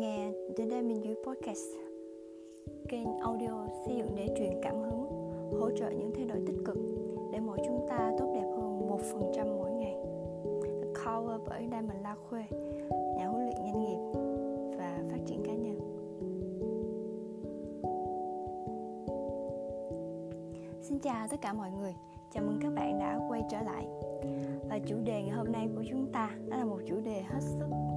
Nghe The Diamond You Podcast. Kênh audio xây dựng để truyền cảm hứng, Hỗ trợ những thay đổi tích cực Để mỗi chúng ta tốt đẹp hơn 1% mỗi ngày. The cover bởi Diamond La Khuê, Nhà huấn luyện doanh nghiệp và phát triển cá nhân. Xin chào tất cả mọi người. Chào mừng các bạn đã quay trở lại. Và chủ đề ngày hôm nay của chúng ta Đó là một chủ đề hết sức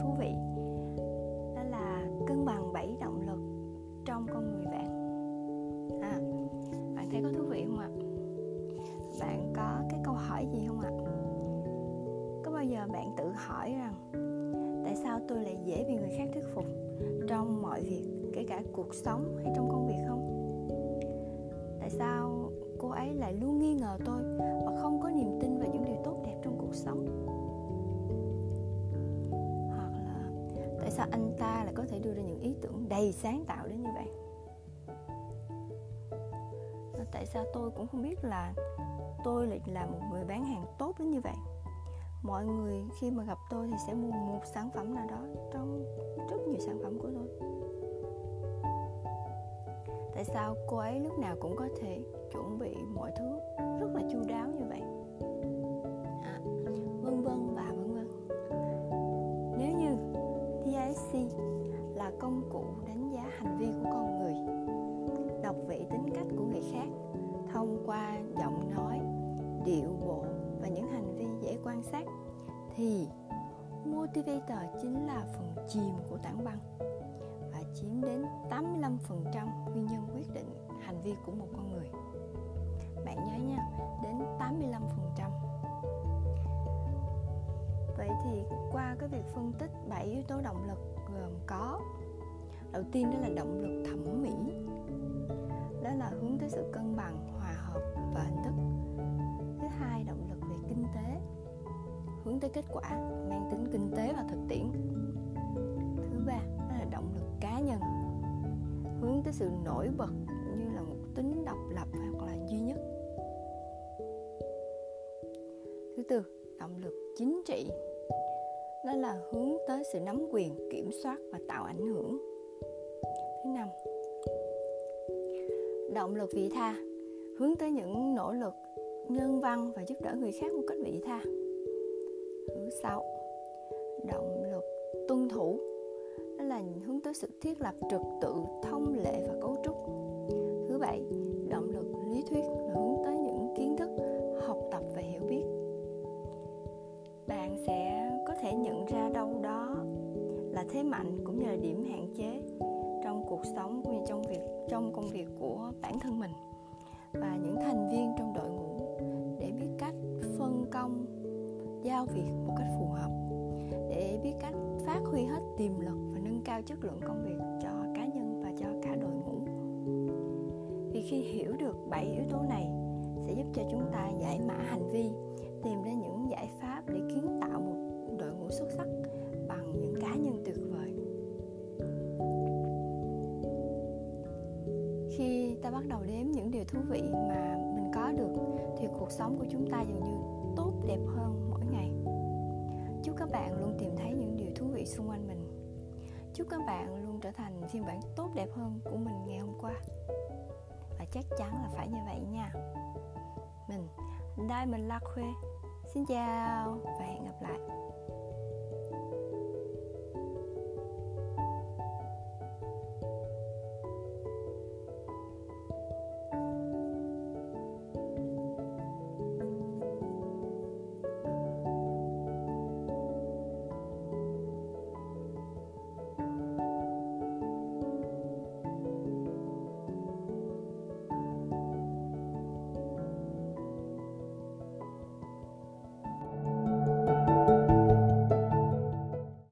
bạn tự hỏi rằng Tại sao tôi lại dễ bị người khác thuyết phục Trong mọi việc, kể cả cuộc sống hay trong công việc không? Tại sao cô ấy lại luôn nghi ngờ tôi và không có niềm tin vào những điều tốt đẹp trong cuộc sống? Hoặc là tại sao anh ta lại có thể đưa ra những ý tưởng đầy sáng tạo đến như vậy? Tại sao tôi cũng không biết là tôi lại là một người bán hàng tốt đến như vậy? Mọi người khi mà gặp tôi thì sẽ mua một sản phẩm nào đó trong rất nhiều sản phẩm của tôi. Tại sao cô ấy lúc nào cũng có thể chuẩn bị mọi thứ rất là chu đáo như vậy? À, vân vân và vân vân. Nếu như DISC là công cụ đánh giá hành vi của con người đọc vị tính cách của người khác thông qua giọng nói điệu bộ thì motivator chính là phần chìm của tảng băng và chiếm đến 85% nguyên nhân quyết định hành vi của một con người. Bạn nhớ nha, đến 85%. Vậy thì qua cái việc phân tích 7 yếu tố động lực gồm có Đầu tiên đó là động lực thẩm mỹ Đó là hướng tới sự cân bằng, kết quả, mang tính kinh tế và thực tiễn. Thứ ba, đó là động lực cá nhân. Hướng tới sự nổi bật như là một tính độc lập hoặc là duy nhất. Thứ tư động lực chính trị. Đó là hướng tới sự nắm quyền kiểm soát và tạo ảnh hưởng. Thứ năm động lực vị tha. Hướng tới những nỗ lực nhân văn và giúp đỡ người khác một cách vị tha thứ sáu động lực tuân thủ. Đó là hướng tới sự thiết lập trật tự thông lệ và cấu trúc. Thứ bảy, động lực lý thuyết là hướng tới những kiến thức, học tập và hiểu biết. Bạn sẽ có thể nhận ra đâu đó là thế mạnh cũng như là điểm hạn chế trong cuộc sống cũng như trong việc, trong công việc của bản thân mình và những thành viên trong đội ngũ để biết cách giao việc một cách phù hợp để biết cách phát huy hết tiềm lực và nâng cao chất lượng công việc cho cá nhân và cho cả đội ngũ. Vì khi hiểu được bảy yếu tố này sẽ giúp cho chúng ta giải mã hành vi, tìm ra những giải pháp để kiến tạo một đội ngũ xuất sắc bằng những cá nhân tuyệt vời. Khi ta bắt đầu đếm những điều thú vị mà mình có được thì cuộc sống của chúng ta dường như tốt đẹp hơn ngày. Chúc các bạn luôn tìm thấy những điều thú vị xung quanh mình. Chúc các bạn luôn trở thành phiên bản tốt đẹp hơn của mình ngày hôm qua. Và chắc chắn là phải như vậy nha. Mình, Diamond La Khuê. Xin chào và hẹn gặp lại.